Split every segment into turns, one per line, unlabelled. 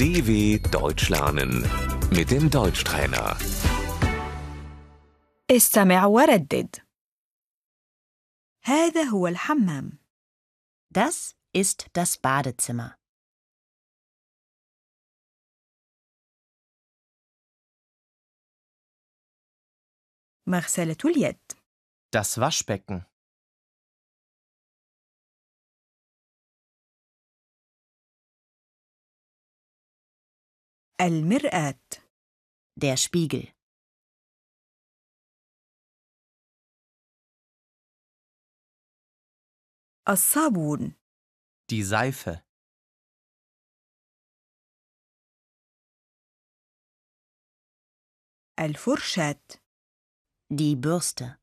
DW Deutsch lernen mit dem Deutschtrainer.
استمع وردد هذا هو الحمام
Das ist das Badezimmer.
مغسلة اليد
Das Waschbecken.
المرآة
Der Spiegel.
الصابون
Die Seife.
الفرشاة
Die Bürste.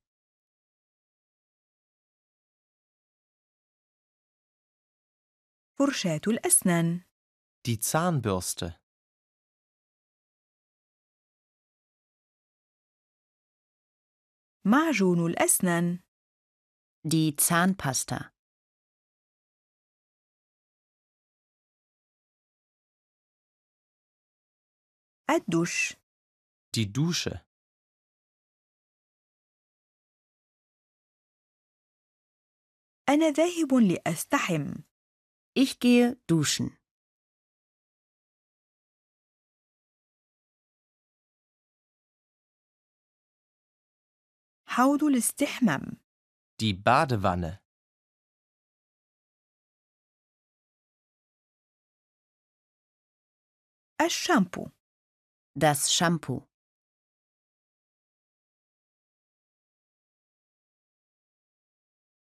فرشاة الأسنان
Die Zahnbürste.
معجون الأسنان
Die Zahnpasta.
الدش
Die Dusche.
أنا ذاهب لأستحم
Ich gehe duschen.
حوض الاستحمام
Die Badewanne.
الشامبو
Das Shampoo.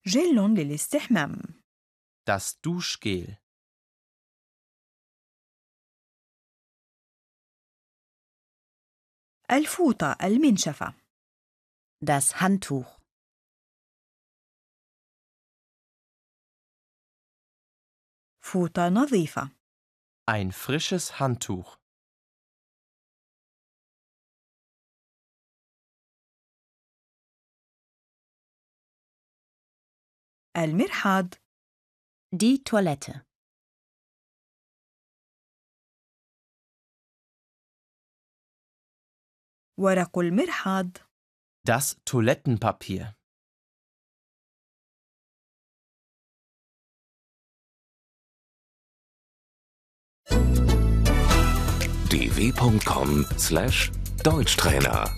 جل للاستحمام
Das Duschgel.
الفوطة المنشفة
Das Handtuch.
فوطة نظيفة
Ein frisches Handtuch.
المرحاض
Die Toilette.
ورق المرحاض
Das Toilettenpapier.
dw.com/deutschtrainer